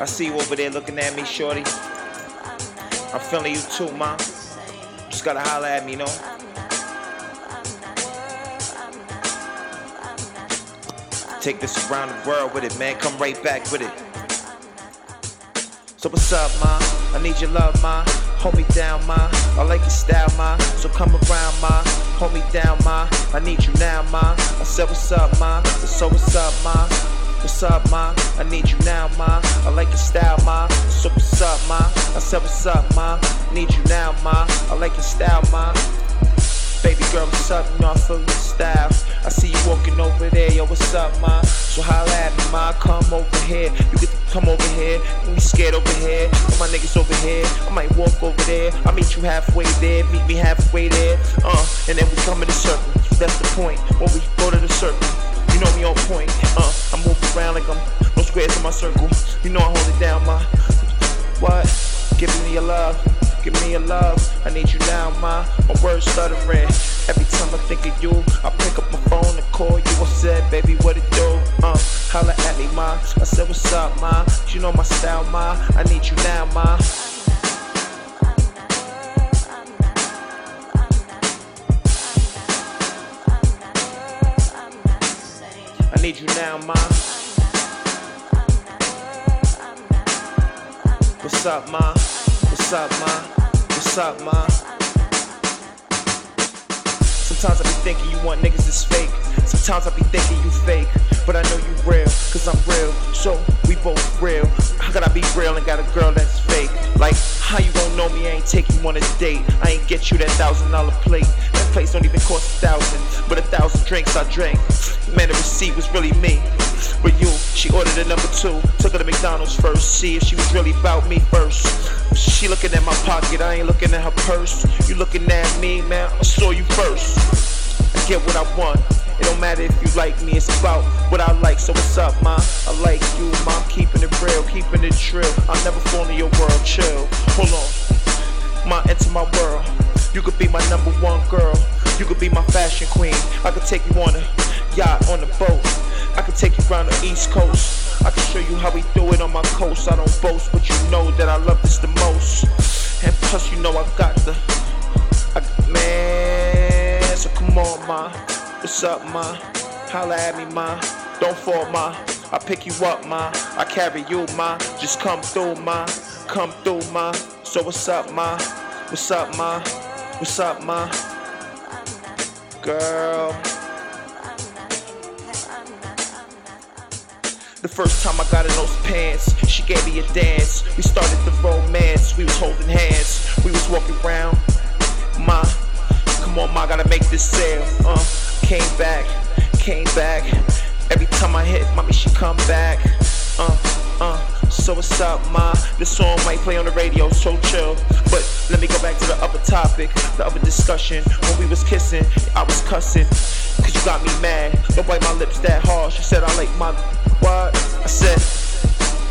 I see you over there looking at me, shorty. I'm feeling you too, ma. Just gotta holler at me, you know. Take this around the world with it, man. Come right back with it. So what's up, ma? I need your love, ma. Hold me down, ma. I like your style, ma. So come around, ma. Hold me down, ma. I need you now, ma. I said what's up, ma. So what's up, ma? What's up, ma? I need ma. I like your style, ma. So what's up, ma? I said what's up, ma. Need you now, ma. I like your style, ma. Baby girl, what's up? You know I feel your style. I see you walking over there, yo, what's up, ma? So holla at me, ma. Come over here. You get to come over here. Don't be scared over here. All my niggas over here. I might walk over there. I meet you halfway there. Meet me halfway there. Uh, and then we come in the circle. That's the point. When we go to the circle. You know me on point. Uh, I move around like I'm squares in my circle. You know I hold it down, ma. What? Give me your love. Give me your love. I need you now, ma. My words stuttering. Every time I think of you, I pick up my phone and call you. I said, baby, what it do? Uh, holla at me, ma. I said, what's up, ma? You know my style, ma. I need you now, ma. I need you now, ma. What's up, ma? What's up, ma? What's up, ma? Sometimes I be thinking you want niggas that's fake. Sometimes I be thinking you fake. But I know you real, cause I'm real. So we both real. How could I be real and got a girl that's fake? Me? I ain't take you on a date. I ain't get you that thousand dollar plate. That place don't even cost a thousand. But a thousand drinks I drank. Man, the receipt was really me. But you, she ordered a number two. Took her to McDonald's first. See if she was really about me first. She looking at my pocket, I ain't looking at her purse. You looking at me, man, I saw you first. I get what I want. Don't matter if you like me, it's about what I like. So what's up, ma? I like you, ma. I'm keeping it real, keeping it trill. I'll never fall in your world, chill. Hold on, ma, enter my world. You could be my number one girl. You could be my fashion queen. I could take you on a yacht, on a boat. I could take you around the East Coast. I can show you how we do it on my coast. I don't boast, but you know that I love this the most. And plus, you know I got the, What's up, ma? Holla at me, ma. Don't fall, ma. I pick you up, ma. I carry you, ma. Just come through, ma. Come through, ma. So what's up, ma? What's up, ma? What's up, ma? Girl. The first time I got in those pants, she gave me a dance. We started the romance, we was holding hands, we was walking around. Ma, come on, ma, gotta make this sale. Uh, came back, came back. Every time I hit, mommy, she come back. Uh, uh, so what's up, ma? This song might play on the radio, so chill. But let me go back to the other topic, the other discussion. When we was kissing, I was cussing. Cause you got me mad. Don't bite my lips that hard. She said I like my what? I said,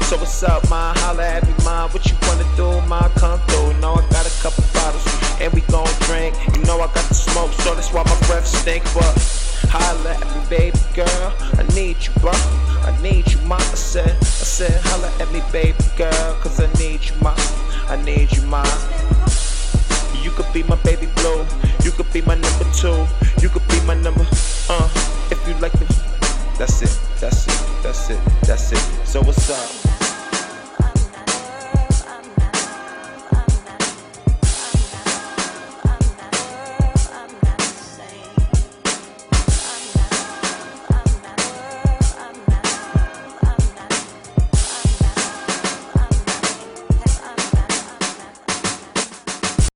so what's up, ma? Holla at me, ma. What you wanna do, ma? Come through. Know I got a couple bottles and we gon' drink. You know I got the smoke, so that's why my breath stink. But holla at me, baby girl. I need you, bro. I need you, ma. I said, I said, holla at me, baby girl, cause I need you, ma. I need you, ma. You could be my baby blue. You could be my number two. You could be my number, uh, if you like me. That's it, that's it, that's it, that's it. So what's up?